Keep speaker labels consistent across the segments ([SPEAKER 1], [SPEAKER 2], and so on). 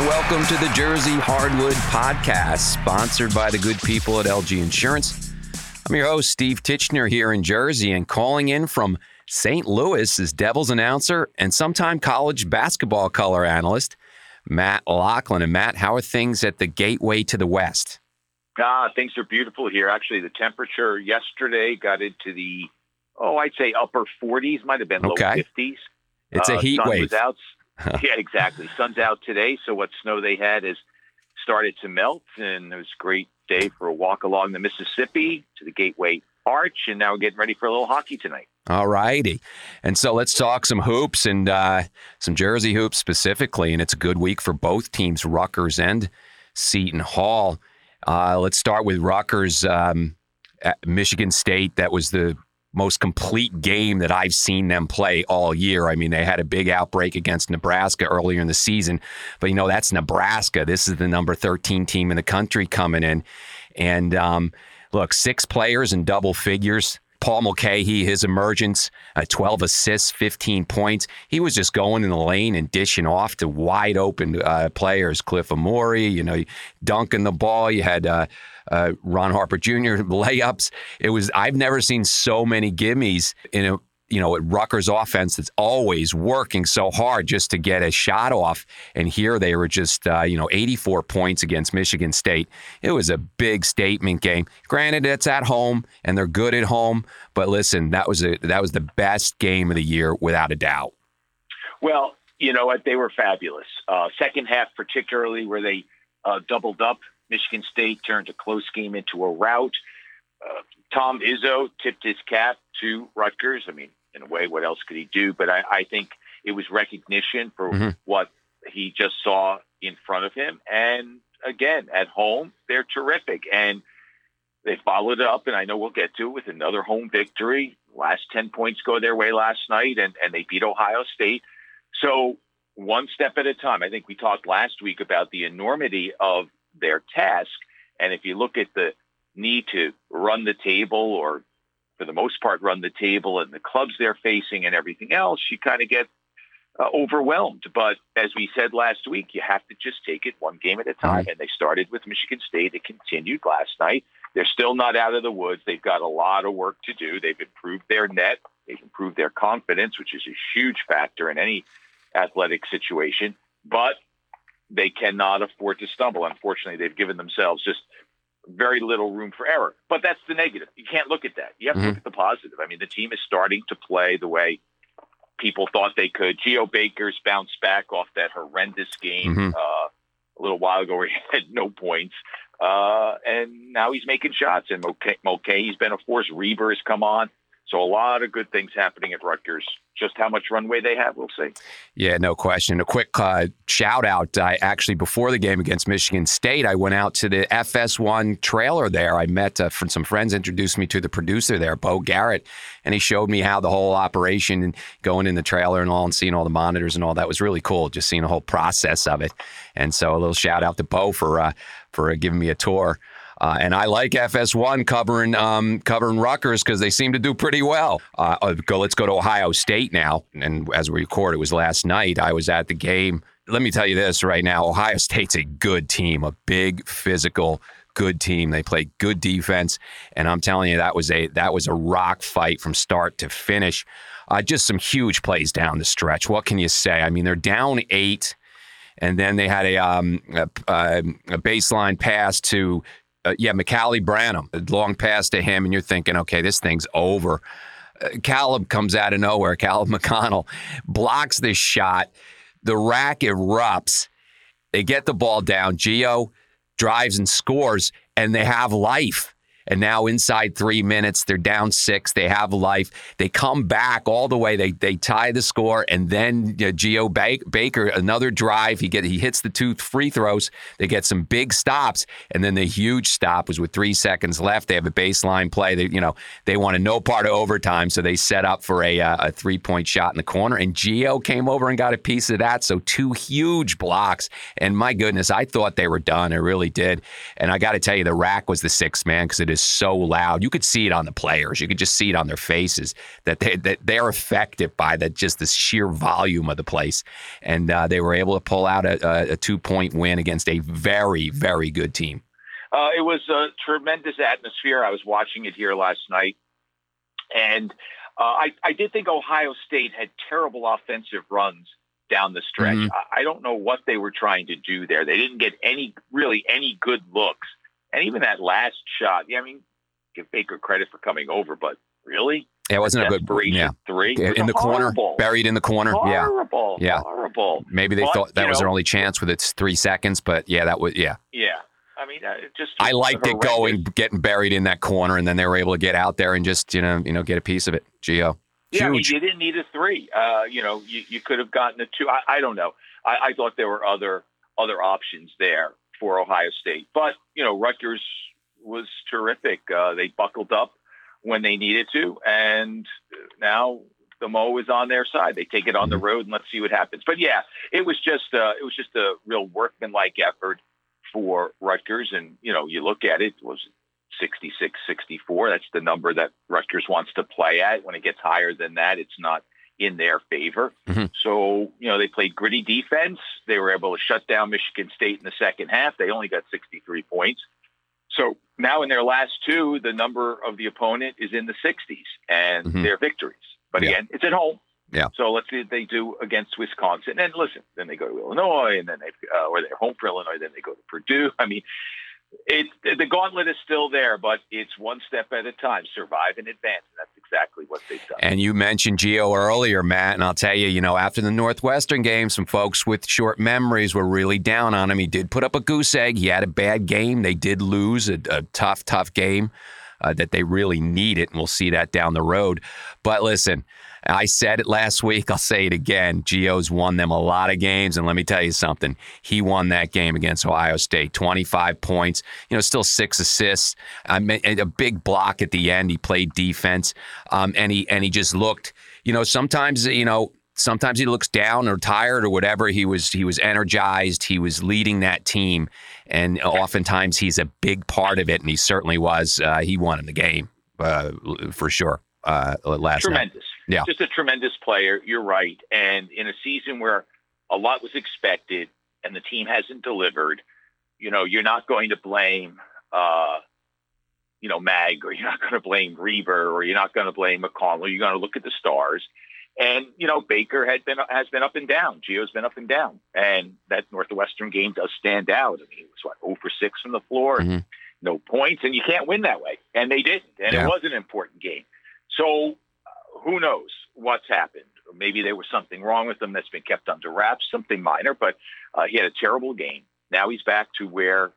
[SPEAKER 1] And welcome to the Jersey Hardwood Podcast, sponsored by the good people at LG Insurance. I'm your host, Steve Titchener, here in Jersey, and calling in from St. Louis is Devils announcer and sometime college basketball color analyst, Matt Loughlin. And Matt, how are things at the gateway to the West?
[SPEAKER 2] Ah, things are beautiful here. Actually, the temperature yesterday got into the, oh, I'd say upper 40s, might have been low 50s.
[SPEAKER 1] It's a
[SPEAKER 2] Uh,
[SPEAKER 1] heat
[SPEAKER 2] sun
[SPEAKER 1] wave.
[SPEAKER 2] Was out. yeah, exactly. Sun's out today, so what snow they had has started to melt, and it was a great day for a walk along the Mississippi to the Gateway Arch, and now we're getting ready for a little hockey tonight.
[SPEAKER 1] All righty. And so let's talk some hoops and uh, some Jersey hoops specifically. And it's a good week for both teams, Rutgers and Seton Hall. Uh, let's start with Rutgers, um, Michigan State. That was the most complete game that I've seen them play all year. I mean, they had a big outbreak against Nebraska earlier in the season, but you know, that's Nebraska. This is the number 13 team in the country coming in. And um, look, six players in double figures. Paul Mulcahy, his emergence, uh, 12 assists, 15 points. He was just going in the lane and dishing off to wide open uh, players. Cliff Amori, you know, dunking the ball. You had uh, uh, Ron Harper Jr. layups. It was I've never seen so many gimmies in a you know, at Rutgers offense that's always working so hard just to get a shot off. And here they were just, uh, you know, 84 points against Michigan State. It was a big statement game. Granted, it's at home and they're good at home, but listen, that was a that was the best game of the year without a doubt.
[SPEAKER 2] Well, you know what? They were fabulous. Uh, second half, particularly where they uh, doubled up. Michigan State turned a close game into a rout. Uh, Tom Izzo tipped his cap to Rutgers. I mean, in a way, what else could he do? But I, I think it was recognition for
[SPEAKER 1] Mhm.
[SPEAKER 2] what he just saw in front of him. And again, at home, they're terrific. And they followed it up, and I know we'll get to it with another home victory. Last 10 points go their way last night, and, and they beat Ohio State. So one step at a time. I think we talked last week about the enormity of their task. And if you look at the need to run the table or for the most part run the table and the clubs they're facing and everything else, you kind of get uh, overwhelmed. But as we said last week, you have to just take it one game at a time. And they started with Michigan State. It continued last night. They're still not out of the woods. They've got a lot of work to do. They've improved their net. They've improved their confidence, which is a huge factor in any athletic situation. But they cannot afford to stumble. Unfortunately, they've given themselves just very little room for error. But that's the negative. You can't look at that. You have to look at the positive. I mean, the team is starting to play the way people thought they could. Geo Baker's bounced back off that horrendous game
[SPEAKER 1] Mhm.
[SPEAKER 2] uh, a little while ago where he had no points. Uh, and now he's making shots. And Mulcahy, Mulcahy's been a force. Reiber has come on. So a lot of good things happening at Rutgers. Just how much runway they have, we'll see.
[SPEAKER 1] Yeah, no question. A quick uh, shout out. I actually before the game against Michigan State, I went out to the FS1 trailer there. I met uh, from some friends introduced me to the producer there, Bo Garrett, and he showed me how the whole operation and going in the trailer and all, and seeing all the monitors and all that was really cool. Just seeing the whole process of it. And so a little shout out to Bo for uh, for uh, giving me a tour. Uh, and I like FS1 covering um, covering Rutgers because they seem to do pretty well. Uh, uh, go, let's go to Ohio State now. And as we record, it was last night. I was at the game. Let me tell you this right now: Ohio State's a good team, a big physical, good team. They play good defense, and I'm telling you, that was a that was a rock fight from start to finish. Uh, just some huge plays down the stretch. What can you say? I mean, they're down eight and then they had a um, a, a a baseline pass to uh, yeah Malaki Branham, long pass to him, and you're thinking, okay, this thing's over. Uh, Caleb comes out of nowhere. Caleb McConnell blocks this shot. The RAC erupts. They get the ball down. Geo drives and scores, and they have life. And now inside three minutes, they're down six. They have life. They come back all the way. They they tie the score, and then uh, Geo ba- Baker another drive. He get he hits the two free throws. They get some big stops, and then the huge stop was with three seconds left. They have a baseline play. They you know they wanted no part of overtime, so they set up for a uh, a three point shot in the corner. And Geo came over and got a piece of that. So two huge blocks. And my goodness, I thought they were done. I really did. And I got to tell you, the RAC was the sixth man because it is so loud. You could see it on the players. You could just see it on their faces that they that they're affected by that just the sheer volume of the place. And uh, they were able to pull out a, a two point win against a very very good team.
[SPEAKER 2] Uh, it was a tremendous atmosphere. I was watching it here last night, and uh, I, I did think Ohio State had terrible offensive runs down the stretch. Mm-hmm. I, I don't know what they were trying to do there. They didn't get any really any good looks, and even that last shot. Yeah, I mean, give Baker credit for coming over, but really.
[SPEAKER 1] Yeah, it wasn't a good
[SPEAKER 2] yeah. three
[SPEAKER 1] in the
[SPEAKER 2] horrible,
[SPEAKER 1] corner, buried in the corner.
[SPEAKER 2] Horrible,
[SPEAKER 1] yeah,
[SPEAKER 2] yeah, horrible.
[SPEAKER 1] Maybe they
[SPEAKER 2] but,
[SPEAKER 1] thought that was
[SPEAKER 2] know,
[SPEAKER 1] their only chance with its three seconds, but yeah, that was yeah.
[SPEAKER 2] Yeah, I mean, uh, just
[SPEAKER 1] I liked it going, getting buried in that corner, and then they were able to get out there and just you know you know get a piece of it. Geo.
[SPEAKER 2] Yeah, I mean, you didn't need a three. Uh, you know, you, you could have gotten a two. I, I don't know. I, I thought there were other other options there for Ohio State, but you know, Rutgers was terrific. Uh, they buckled up when they needed to, and now the Mo is on their side. They take it on the mm-hmm. road, and let's see what happens. But yeah, it was just uh, it was just a real workmanlike effort for Rutgers, and you know, you look at it, it was 66, 64. That's the number that Rutgers wants to play at. When it gets higher than that, it's not in their favor. Mm-hmm. So, you know, they played gritty defense. They were able to shut down Michigan State in the second half. They only got 63 points. So now in their last two, the number of the opponent is in the 60s and mm-hmm. their victories. But yeah. again, it's at home.
[SPEAKER 1] Yeah.
[SPEAKER 2] So let's see what they do against Wisconsin. And listen, then they go to Illinois, and then they uh, or they're home for Illinois. Then they go to Purdue. I mean, it the gauntlet is still there, but it's one step at a time. Survive and advance, and that's exactly what they've done.
[SPEAKER 1] And you mentioned Geo earlier, Matt, and I'll tell you, you know, after the Northwestern game, some folks with short memories were really down on him. He did put up a goose egg. He had a bad game. They did lose a, a tough, tough game uh, that they really need it, and we'll see that down the road. But listen. I said it last week. I'll say it again. Geo's won them a lot of games. And let me tell you something. He won that game against Ohio State, 25 points, you know, still six assists, um, a big block at the end. He played defense. Um, and he, and he just looked, you know, sometimes, you know, sometimes he looks down or tired or whatever. He was, he was energized. He was leading that team. And oftentimes he's a big part of it. And he certainly was. Uh, he won in the game uh, for sure. Uh, last
[SPEAKER 2] Tremendous.
[SPEAKER 1] Yeah.
[SPEAKER 2] Just a tremendous player. You're right. And in a season where a lot was expected and the team hasn't delivered, you know, you're not going to blame, uh, you know, Mag or you're not going to blame Reiber or you're not going to blame McConnell. You're going to look at the stars. And, you know, Baker had been, has been up and down. Geo's been up and down. And that Northwestern game does stand out. I mean, it was what, 0 for 6 from the floor, mm-hmm. no points, and you can't win that way. And they didn't. And yeah. it was an important game. So who knows what's happened? Maybe there was something wrong with him that's been kept under wraps, something minor, but uh, he had a terrible game. Now he's back to where.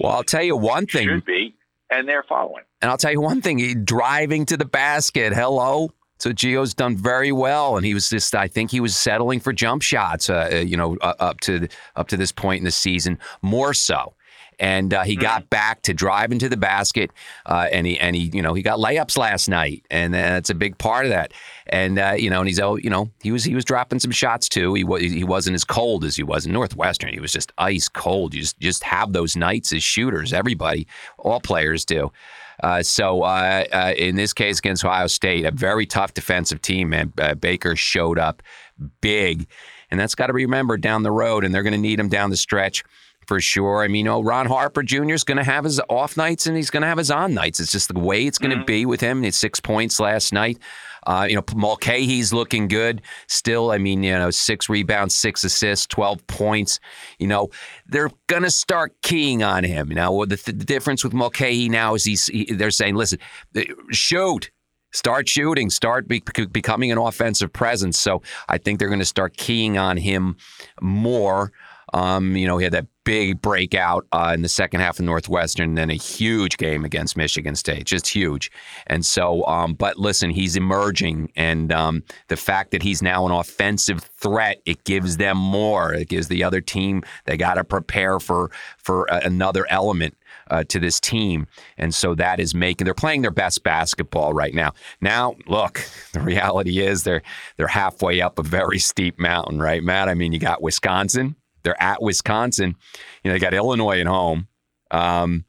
[SPEAKER 1] Well, I'll tell you one thing.
[SPEAKER 2] Should be, and they're following.
[SPEAKER 1] And I'll tell you one thing: he, driving to the basket. Hello. So Geo's done very well, and he was just. I think he was settling for jump shots. Uh, uh you know, uh, up to up to this point in the season, more so and uh, he mm-hmm. got back to driving to the basket, uh, and he and he you know he got layups last night, and that's a big part of that. And uh, you know, and he's oh you know he was he was dropping some shots too. He was he wasn't as cold as he was in Northwestern. He was just ice cold. You just just have those nights as shooters. Everybody, all players do. Uh, so uh, uh, in this case against Ohio State, a very tough defensive team, man. Uh, Baker showed up big, and that's got to be remembered down the road, and they're going to need him down the stretch for sure. I mean, you know, Ron Harper Jr. is going to have his off nights and he's going to have his on nights. It's just the way it's going to mm-hmm. be with him. It's six points last night. Uh, you know, Mulcahy's looking good still. I mean, you know, six rebounds, six assists, 12 points. You know, they're going to start keying on him. Now, the, the difference with Mulcahy now is he's, he, they're saying, listen, shoot, start shooting, start be, becoming an offensive presence. So I think they're going to start keying on him more. Um, you know, he had that big breakout uh, in the second half of Northwestern, then a huge game against Michigan State, just huge. And so, um, but listen, he's emerging, and um, the fact that he's now an offensive threat, it gives them more. It gives the other team they got to prepare for for another element. Uh, to this team. And so that is making they're playing their best basketball right now. Now, look, the reality is they're they're halfway up a very steep mountain, right, Matt? I mean, you got Wisconsin, they're at Wisconsin. You know, they got Illinois at home. Um,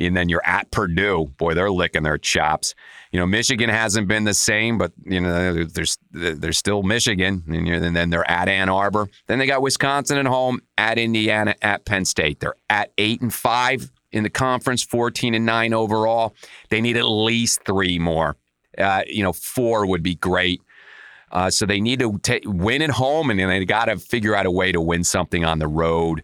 [SPEAKER 1] and then you're at Purdue. Boy, they're licking their chops. You know, Michigan hasn't been the same, but you know, there's there's still Michigan, and, and then they're at Ann Arbor. Then they got Wisconsin at home, at Indiana, at Penn State. They're at eight and five in the conference, 14 and 9 overall. They need at least three more. Uh, you know, four would be great. Uh, so they need to t- win at home, and they got to figure out a way to win something on the road.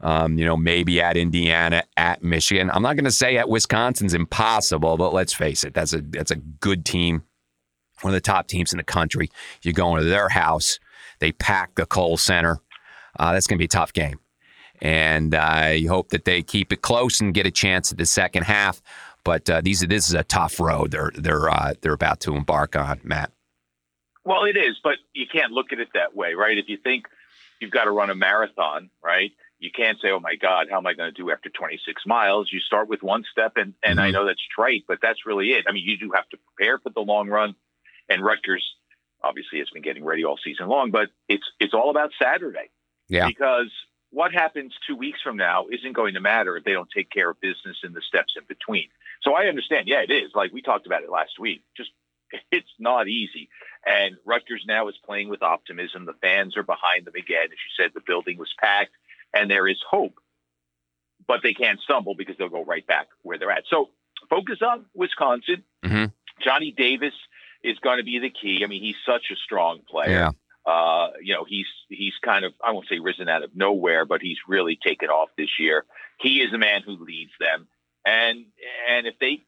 [SPEAKER 1] Um, you know, maybe at Indiana, at Michigan. I'm not going to say at Wisconsin's impossible, but let's face it, that's a that's a good team, one of the top teams in the country. You're going to their house. They pack the Kohl Center. Uh, that's going to be a tough game and uh, you hope that they keep it close and get a chance at the second half. But uh, these this is a tough road they're they're uh, they're about to embark on, Matt.
[SPEAKER 2] Well, it is, but you can't look at it that way, right? If you think you've got to run a marathon, right? You can't say, "Oh my God, how am I going to do after 26 miles?" You start with one step, and and mm-hmm. I know that's trite, but that's really it. I mean, you do have to prepare for the long run, and Rutgers obviously has been getting ready all season long, but it's it's all about Saturday.
[SPEAKER 1] Yeah.
[SPEAKER 2] Because what happens two weeks from now isn't going to matter if they don't take care of business in the steps in between. So I understand. Yeah, it is. Like we talked about it last week. Just it's not easy. And Rutgers now is playing with optimism. The fans are behind them again. As you said, the building was packed and there is hope. But they can't stumble because they'll go right back where they're at. So focus on Wisconsin. Mm-hmm. Johnny Davis is going to be the key. I mean, he's such a strong player.
[SPEAKER 1] Yeah.
[SPEAKER 2] Uh, you know, he's he's kind of I won't say risen out of nowhere, but he's really taken off this year. He is a man who leads them, and and if they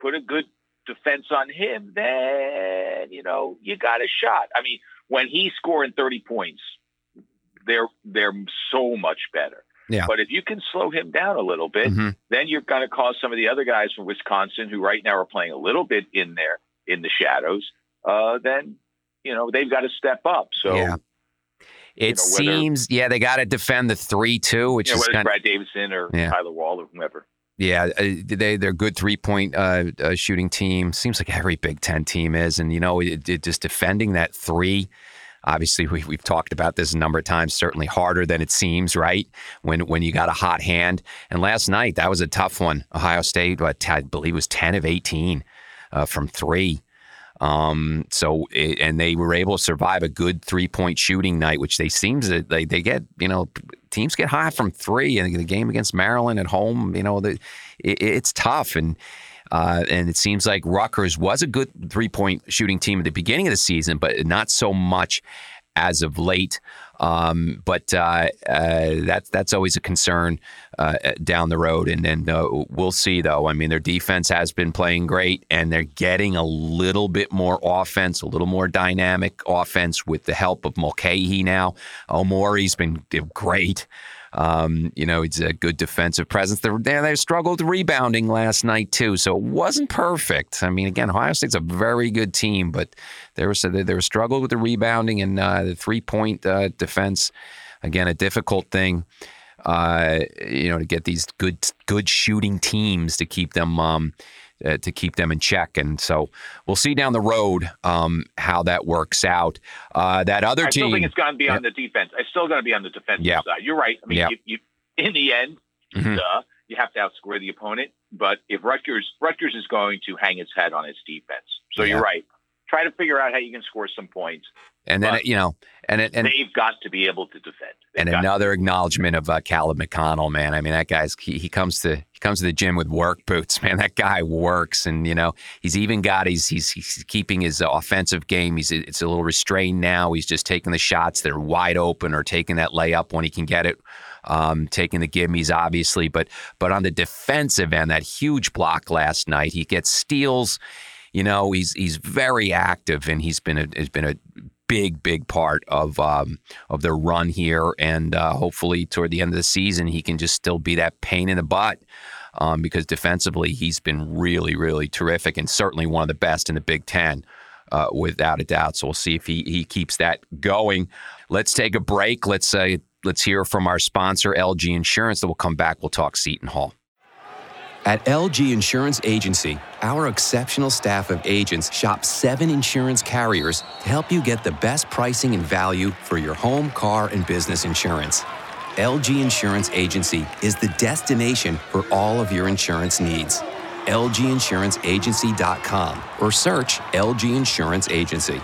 [SPEAKER 2] put a good defense on him, then you know you got a shot. I mean, when he's scoring thirty points, they're they're so much better.
[SPEAKER 1] Yeah.
[SPEAKER 2] But if you can slow him down a little bit, mm-hmm. then you're going to cause some of the other guys from Wisconsin, who right now are playing a little bit in there in the shadows, uh, then you know they've got to step up. So.
[SPEAKER 1] Yeah. It you know, seems, yeah, they got to defend the three-two, which
[SPEAKER 2] you know,
[SPEAKER 1] is kind
[SPEAKER 2] Brad Davison or yeah. Tyler Wahl or whomever.
[SPEAKER 1] Yeah, uh, they they're good three point uh, uh, shooting team. Seems like every Big Ten team is, and you know, it, it just defending that three. Obviously, we, we've talked about this a number of times. Certainly harder than it seems, right? When when you got a hot hand. And last night that was a tough one. Ohio State, I believe, was ten of eighteen uh, from three. Um, so and they were able to survive a good three point shooting night, which they seems that they, they get you know teams get high from three. And the game against Maryland at home, you know, the, it, it's tough and. Uh, and it seems like Rutgers was a good three point shooting team at the beginning of the season, but not so much as of late. Um, but uh, uh, that's that's always a concern uh, down the road, and then uh, we'll see. Though I mean, their defense has been playing great, and they're getting a little bit more offense, a little more dynamic offense with the help of Mulcahy now. Omori's been great. Um, you know, he's a good defensive presence. They, they struggled rebounding last night too, so it wasn't perfect. I mean, again, Ohio State's a very good team, but there was they, they were struggled with the rebounding and uh, the three point uh, defense. Again, a difficult thing. Uh, you know, to get these good good shooting teams to keep them um, uh, to keep them in check. And so we'll see down the road um, how that works out. Uh, that other
[SPEAKER 2] I
[SPEAKER 1] team.
[SPEAKER 2] I still think it's going to be on the defense. It's still going to be on the defensive
[SPEAKER 1] yeah.
[SPEAKER 2] side. You're right. I mean,
[SPEAKER 1] yeah.
[SPEAKER 2] you, you, in the end, mm-hmm. duh, you have to outscore the opponent. But if Rutgers Rutgers is going to hang its head on its defense, so you're right. Try to figure out how you can score some points.
[SPEAKER 1] And then you know, and it, and
[SPEAKER 2] they've got to be able to defend.
[SPEAKER 1] They've and another acknowledgement of uh, Caleb McConnell, man. I mean, that guy's he, he comes to he comes to the gym with work boots, man. That guy works, and you know, he's even got he's he's, he's keeping his offensive game. He's it's a little restrained now. He's just taking the shots that are wide open or taking that layup when he can get it. Um, taking the gimmies, obviously, but but on the defensive end, that huge block last night, he gets steals you know, he's he's very active and he's been a has been a big, big part of um, of their run here. And uh, hopefully, toward the end of the season, he can just still be that pain in the butt. Um, because defensively, he's been really, really terrific, and certainly one of the best in the Big Ten, uh, without a doubt. So we'll see if he he keeps that going. Let's take a break. Let's uh, let's hear from our sponsor, LG Insurance. Then we'll come back. We'll talk Seton Hall.
[SPEAKER 3] At LG Insurance Agency, our exceptional staff of agents shop seven insurance carriers to help you get the best pricing and value for your home, car, and business insurance. LG Insurance Agency is the destination for all of your insurance needs. LGInsuranceAgency.com or search LG Insurance Agency.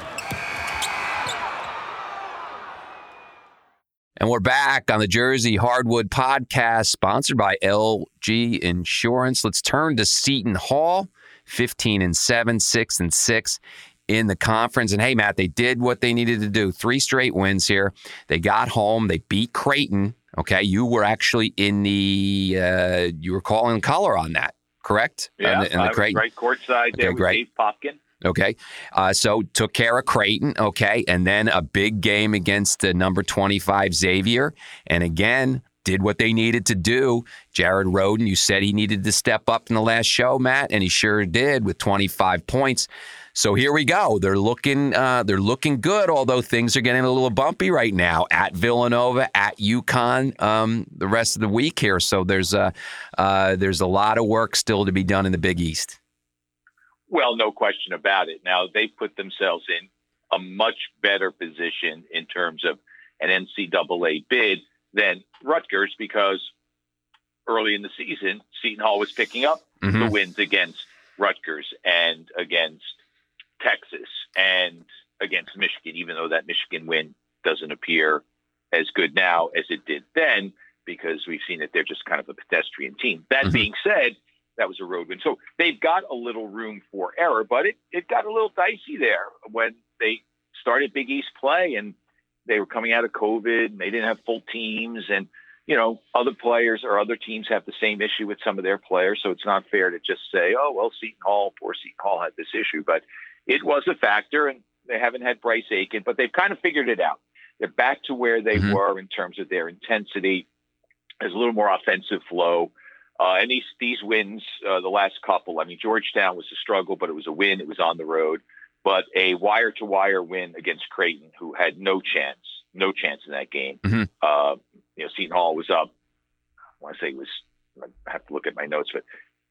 [SPEAKER 1] And we're back on the Jersey Hardwood podcast, sponsored by LG Insurance. Let's turn to Seton Hall, 15 and 7, 6 and 6 in the conference. And hey, Matt, they did what they needed to do. Three straight wins here. They got home. They beat Creighton. Okay, you were actually in the uh, you were calling color on that, correct?
[SPEAKER 2] Yeah,
[SPEAKER 1] in the, in the Creighton.
[SPEAKER 2] right courtside there
[SPEAKER 1] Okay,
[SPEAKER 2] with
[SPEAKER 1] great.
[SPEAKER 2] Dave Popkin.
[SPEAKER 1] Okay. Uh, so took care of Creighton. Okay. And then a big game against the number 25 Xavier. And again, did what they needed to do. Jared Rhoden, you said he needed to step up in the last show, Matt, and he sure did with 25 points. So here we go. They're looking, uh, they're looking good. Although things are getting a little bumpy right now at Villanova, at UConn, um, the rest of the week here. So there's a, uh, there's a lot of work still to be done in the Big East.
[SPEAKER 2] Well, no question about it. Now they put themselves in a much better position in terms of an NCAA bid than Rutgers because early in the season, Seton Hall was picking up
[SPEAKER 1] Mhm.
[SPEAKER 2] the wins against Rutgers and against Texas and against Michigan, even though that Michigan win doesn't appear as good now as it did then because we've seen that they're just kind of a pedestrian team. That
[SPEAKER 1] Mhm.
[SPEAKER 2] being said, that was a road win. So they've got a little room for error, but it, it got a little dicey there when they started Big East play and they were coming out of COVID and they didn't have full teams and you know, other players or other teams have the same issue with some of their players. So it's not fair to just say, oh, well, Seton Hall, poor Seton Hall had this issue. But it was a factor, and they haven't had Bryce Aiken, but they've kind of figured it out. They're back to where they
[SPEAKER 1] Mhm.
[SPEAKER 2] were in terms of their intensity. There's a little more offensive flow. Uh, and these these wins, uh, the last couple, I mean, Georgetown was a struggle, but it was a win. It was on the road. But a wire to wire win against Creighton, who had no chance, no chance in that game.
[SPEAKER 1] Mhm.
[SPEAKER 2] Uh, you know, Seton Hall was up. I want to say it was. I have to look at my notes, but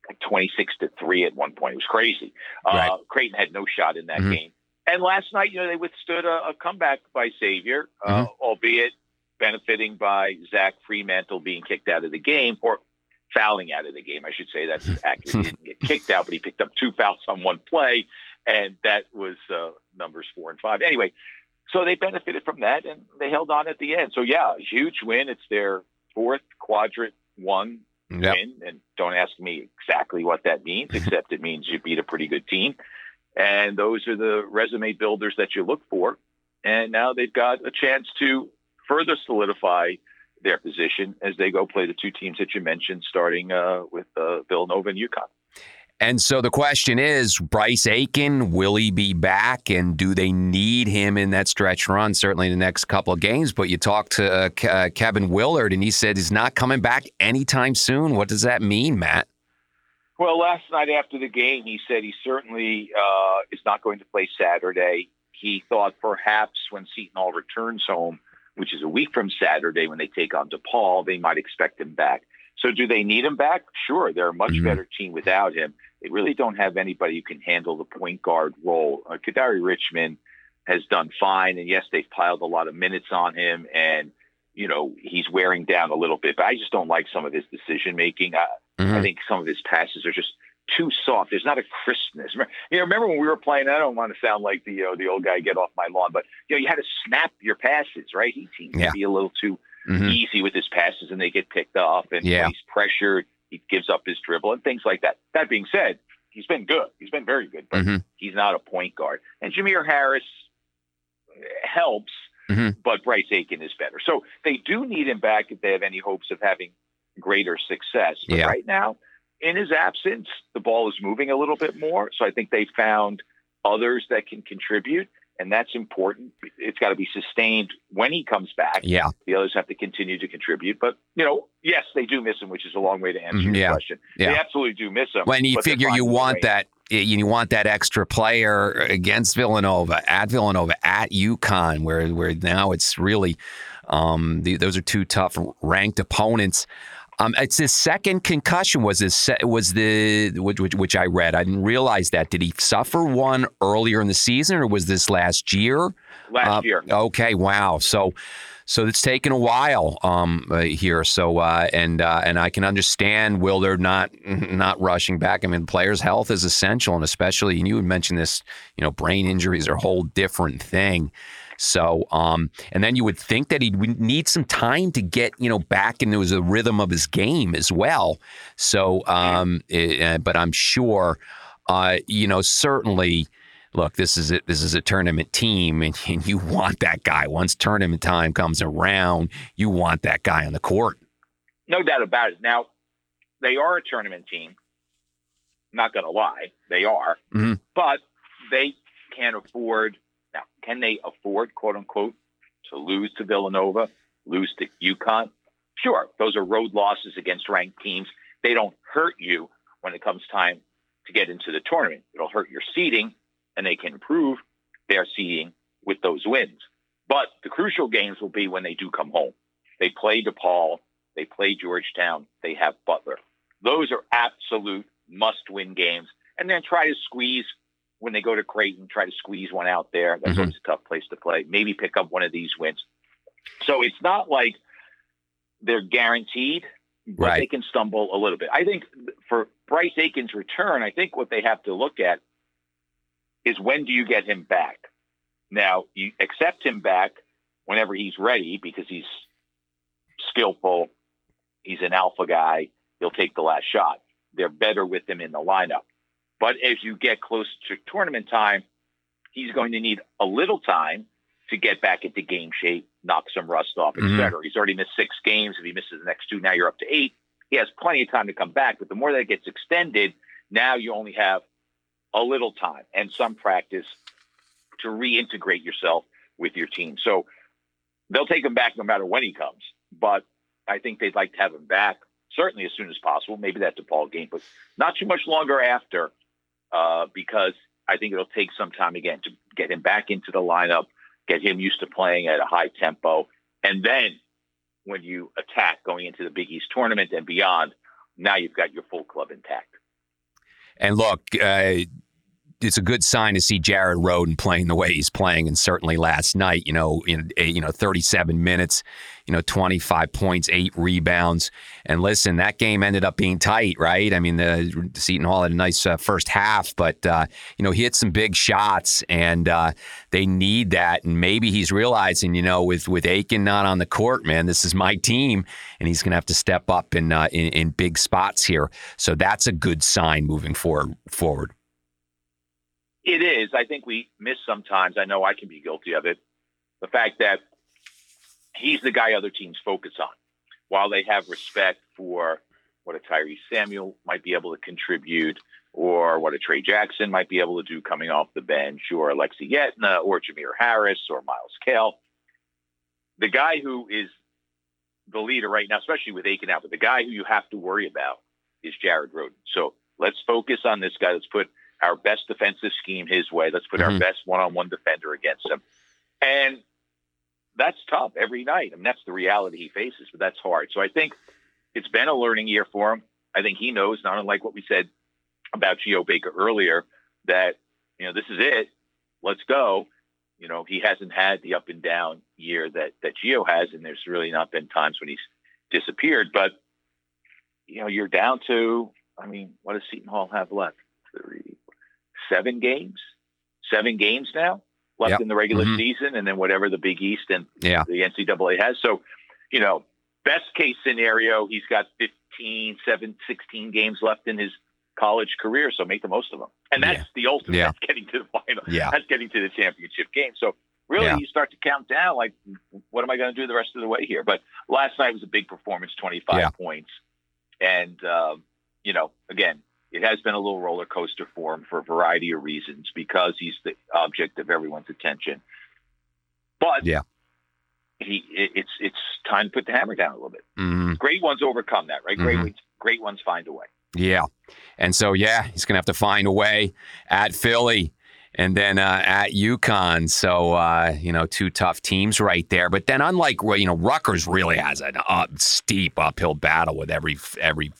[SPEAKER 2] like 26 to three at one point. It was crazy. Uh,
[SPEAKER 1] Right.
[SPEAKER 2] Creighton had no shot in that
[SPEAKER 1] Mhm.
[SPEAKER 2] game. And last night, you know, they withstood a, a comeback by Xavier, uh, albeit benefiting by Zach Freemantle being kicked out of the game or fouling out of the game. I should say that's accurate. He didn't get kicked out, but he picked up two fouls on one play, and that was uh, numbers four and five. Anyway, so they benefited from that, and they held on at the end. So yeah, huge win. It's their fourth quadrant one
[SPEAKER 1] Yep.
[SPEAKER 2] win, and don't ask me exactly what that means, except it means you beat a pretty good team. And those are the resume builders that you look for. And now they've got a chance to further solidify their position as they go play the two teams that you mentioned, starting uh, with uh, Villanova and UConn.
[SPEAKER 1] And so the question is Bryce Aiken, will he be back? And do they need him in that stretch run? Certainly in the next couple of games. But you talked to uh, Ke- uh, Kevin Willard, and he said he's not coming back anytime soon. What does that mean, Matt?
[SPEAKER 2] Well, last night after the game, he said he certainly uh, is not going to play Saturday. He thought perhaps when Seton Hall returns home, which is a week from Saturday when they take on DePaul, they might expect him back. So do they need him back? Sure, they're a much
[SPEAKER 1] Mhm.
[SPEAKER 2] better team without him. They really don't have anybody who can handle the point guard role. Uh, Kadary Richmond has done fine, and yes, they've piled a lot of minutes on him, and you know he's wearing down a little bit. But I just don't like some of his decision making. I, I
[SPEAKER 1] Mhm.
[SPEAKER 2] think some of his passes are just too soft. There's not a crispness. Remember- You know, remember when we were playing? I don't want to sound like the uh, the old guy get off my lawn, but you know, you had to snap your passes, right? He seems
[SPEAKER 1] Yeah.
[SPEAKER 2] to be a little too
[SPEAKER 1] Mhm.
[SPEAKER 2] easy with his passes, and they get picked off. And
[SPEAKER 1] Yeah.
[SPEAKER 2] he's pressured, he gives up his dribble and things like that. That being said, he's been good. He's been very good, but
[SPEAKER 1] Mhm.
[SPEAKER 2] he's not a point guard. And Jamir Harris helps,
[SPEAKER 1] Mhm.
[SPEAKER 2] but Bryce Aiken is better. So they do need him back if they have any hopes of having greater success. But
[SPEAKER 1] Yeah.
[SPEAKER 2] right now, in his absence, the ball is moving a little bit more. So I think they found others that can contribute, and that's important. It's got to be sustained when he comes back.
[SPEAKER 1] Yeah.
[SPEAKER 2] The others have to continue to contribute. But, you know, yes, they do miss him, which is a long way to answer
[SPEAKER 1] Mhm,
[SPEAKER 2] your
[SPEAKER 1] yeah,
[SPEAKER 2] question.
[SPEAKER 1] yeah.
[SPEAKER 2] They absolutely do miss him.
[SPEAKER 1] When you figure you want
[SPEAKER 2] way.
[SPEAKER 1] that, you want that extra player against Villanova, at Villanova, at UConn, where where now it's really, um, the, those are two tough ranked opponents. Um, it's his second concussion. Was this se- was the which, which, which I read? I didn't realize that. Did he suffer one earlier in the season, or was this last year?
[SPEAKER 2] last
[SPEAKER 1] Uh,
[SPEAKER 2] year.
[SPEAKER 1] Okay, wow. So, So it's taken a while um, uh, here. So uh, and uh, and I can understand Willard not not rushing back. I mean, players' health is essential, and especially and you had mentioned this. You know, brain injuries are a whole different thing. So, um, and then you would think that he would need some time to get, you know, back into the rhythm of his game as well. So, um, it, uh, but I'm sure, uh, you know, certainly look, this is it. This is a tournament team, and, and you want that guy. Once tournament time comes around, you want that guy on the court.
[SPEAKER 2] No doubt about it. Now, they are a tournament team. Not going to lie, they are,
[SPEAKER 1] mm-hmm.
[SPEAKER 2] but they can't afford. Can they afford, quote unquote, to lose to Villanova, lose to UConn? Sure, those are road losses against ranked teams. They don't hurt you when it comes time to get into the tournament. It'll hurt your seeding, and they can improve their seeding with those wins. But the crucial games will be when they do come home. They play DePaul, they play Georgetown, they have Butler. Those are absolute must win games. And then try to squeeze when they go to Creighton, try to squeeze one out there. That's mm-hmm. always a tough place to play. Maybe pick up one of these wins. So it's not like they're guaranteed, but right. they can stumble a little bit. I think for Bryce Aiken's return, I think what they have to look at is when do you get him back? Now, you accept him back whenever he's ready because he's skillful. He's an alpha guy. He'll take the last shot. They're better with him in the lineup. But as you get close to tournament time, he's going to need a little time to get back into game shape, knock some rust off, et mm-hmm. He's already missed six games. If he misses the next two, now you're up to eight. He has plenty of time to come back. But the more that gets extended, now you only have a little time and some practice to reintegrate yourself with your team. So they'll take him back no matter when he comes. But I think they'd like to have him back certainly as soon as possible. Maybe that DePaul game, but not too much longer after, uh, because I think it'll take some time again to get him back into the lineup, get him used to playing at a high tempo, and then when you attack going into the Big East tournament and beyond, now you've got your full club intact.
[SPEAKER 1] And look, uh, it's a good sign to see Jared Rhoden playing the way he's playing, and certainly last night, you know, in you know 37 minutes, you know, 25 points, eight rebounds, and listen, that game ended up being tight, right? I mean, the Seton Hall had a nice uh, first half, but uh, you know, he hit some big shots, and uh, they need that, and maybe he's realizing, you know, with with Aiken not on the court, man, this is my team, and he's going to have to step up in, uh, in in big spots here. So that's a good sign moving forward. Forward.
[SPEAKER 2] It is. I think we miss sometimes. I know I can be guilty of it. The fact that he's the guy other teams focus on, while they have respect for what a Tyree Samuel might be able to contribute, or what a Tray Jackson might be able to do coming off the bench, or Alexi Yetna, or Jamir Harris, or Myles Cale. The guy who is the leader right now, especially with Aiken out, but the guy who you have to worry about is Jared Rhoden. So let's focus on this guy. Let's put our best defensive scheme his way. Let's put mm-hmm. our best one-on-one defender against him. And that's tough every night. I mean, that's the reality he faces, but that's hard. So I think it's been a learning year for him. I think he knows, not unlike what we said about Geo Baker earlier, that, you know, this is it. Let's go. You know, he hasn't had the up and down year that, that Geo has, and there's really not been times when he's disappeared. But, you know, you're down to, I mean, what does Seton Hall have left? Three, seven games, seven games now left yep. in the regular mm-hmm. season, and then whatever the Big East and yeah. the NCAA has. So, you know, best case scenario, he's got 15, 7, 16 games left in his college career. So make the most of them. And that's yeah. the ultimate. Yeah. That's getting to the final. Yeah. That's getting to the championship game. So really, yeah. you start to count down like, what am I going to do the rest of the way here? But last night was a big performance, 25 points. And, um, you know, again, it has been a little roller coaster for him for a variety of reasons because he's the object of everyone's attention. But
[SPEAKER 1] yeah,
[SPEAKER 2] he it's it's time to put the hammer down a little bit.
[SPEAKER 1] Mm-hmm.
[SPEAKER 2] Great ones overcome that, right? Great mm-hmm. ones, great ones find a way.
[SPEAKER 1] Yeah, and so yeah, he's gonna have to find a way at Philly and then uh, at UConn. So uh, you know, two tough teams right there. But then, unlike you know, Rutgers really has an up, steep uphill battle with every every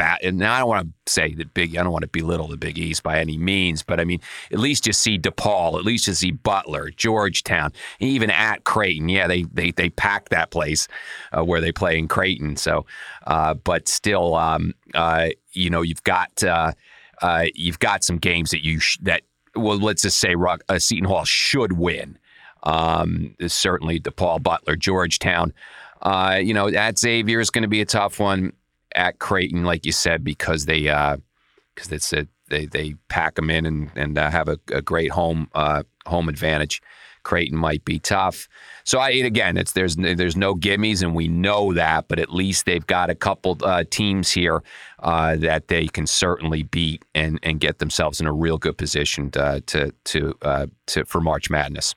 [SPEAKER 1] And I don't want to say that big. I don't want to belittle the Big East by any means, but I mean, at least you see DePaul, at least you see Butler, Georgetown, even at Creighton. Yeah, they they they pack that place uh, where they play in Creighton. So, uh, but still, um, uh, you know, you've got uh, uh, you've got some games that you sh- that well, let's just say Rock, uh, Seton Hall should win. Um, certainly, DePaul, Butler, Georgetown. You know, at Xavier is going to be a tough one. At Creighton, like you said, because they because uh, it's a, they they pack them in and and uh, have a, a, great home uh, home advantage. Creighton might be tough. So I again, it's there's there's no gimmies, and we know that. But at least they've got a couple uh, teams here uh, that they can certainly beat and and get themselves in a real good position to to to, uh, to for March Madness.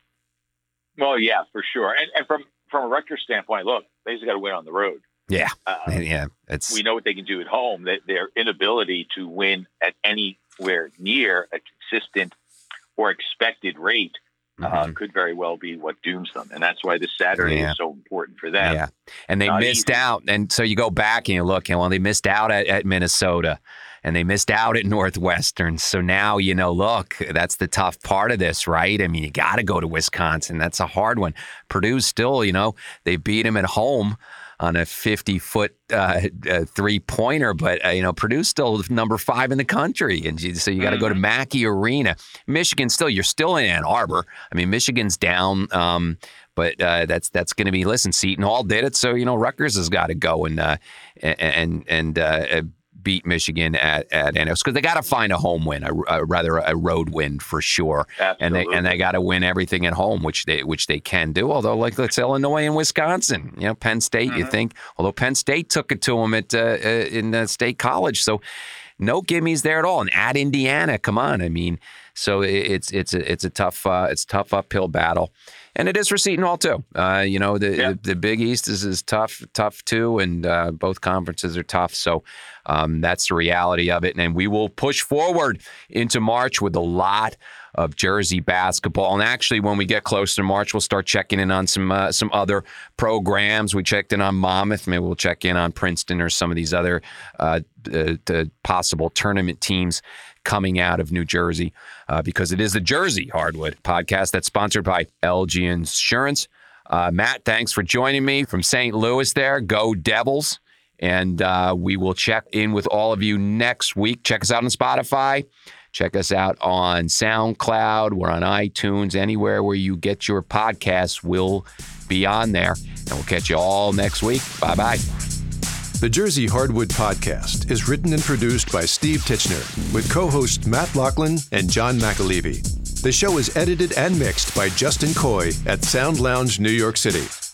[SPEAKER 2] Well, yeah, for sure. And, and from from a Rutgers standpoint, look, they just got to win on the road.
[SPEAKER 1] Yeah, uh, yeah. It's
[SPEAKER 2] we know what they can do at home. That their inability to win at anywhere near a consistent or expected rate uh, mm-hmm. could very well be what dooms them, and that's why this Saturday yeah. is so important for them.
[SPEAKER 1] Yeah, and they Not missed easy. out, and so you go back and you look, and well, they missed out at, at Minnesota and they missed out at Northwestern. So now, you know, look, that's the tough part of this, right? I mean, you got to go to Wisconsin. That's a hard one. Purdue's still, you know, they beat him at home on a 50 foot uh, uh, three pointer, but uh, you know Purdue's still number five in the country, and so you got to mm-hmm. go to. Mackey Arena. Michigan still, you're still in Ann Arbor. I mean, Michigan's down. Um, but uh, that's that's going to be listen. Seton Hall did it, so you know Rutgers has got to go and uh, and and uh, beat Michigan at at Ann because they got to find a home win, a, a, rather a road win for sure,
[SPEAKER 2] Absolutely.
[SPEAKER 1] and they and they got to win everything at home, which they which they can do. Although like let's Illinois and Wisconsin, you know Penn State, mm-hmm. you think although Penn State took it to them at uh, uh, in the state college, so no gimmies there at all. And at Indiana, come on, I mean, so it's it's a it's a tough uh, it's tough uphill battle and it is for Seton Hall too. Uh, you know, the, yeah. the, the Big East is, is tough, tough too, and uh, both conferences are tough. So um, that's the reality of it. And we will push forward into March with a lot of Jersey basketball. And actually, when we get closer to March, we'll start checking in on some uh, some other programs. We checked in on Monmouth. Maybe we'll check in on Princeton or some of these other uh, the possible tournament teams coming out of New Jersey uh, because it is the Jersey Hardwood podcast that's sponsored by LG Insurance. Uh, Matt, thanks for joining me from St. Louis there. Go Devils. And uh, we will check in with all of you next week. Check us out on Spotify. Check us out on SoundCloud. We're on iTunes. Anywhere where you get your podcasts, we'll be on there. And we'll catch you all next week. Bye bye.
[SPEAKER 4] The Jersey Hardwood Podcast is written and produced by Steve Titchener with co hosts Matt Loughlin and John McAlevey. The show is edited and mixed by Justin Coy at Sound Lounge, New York City.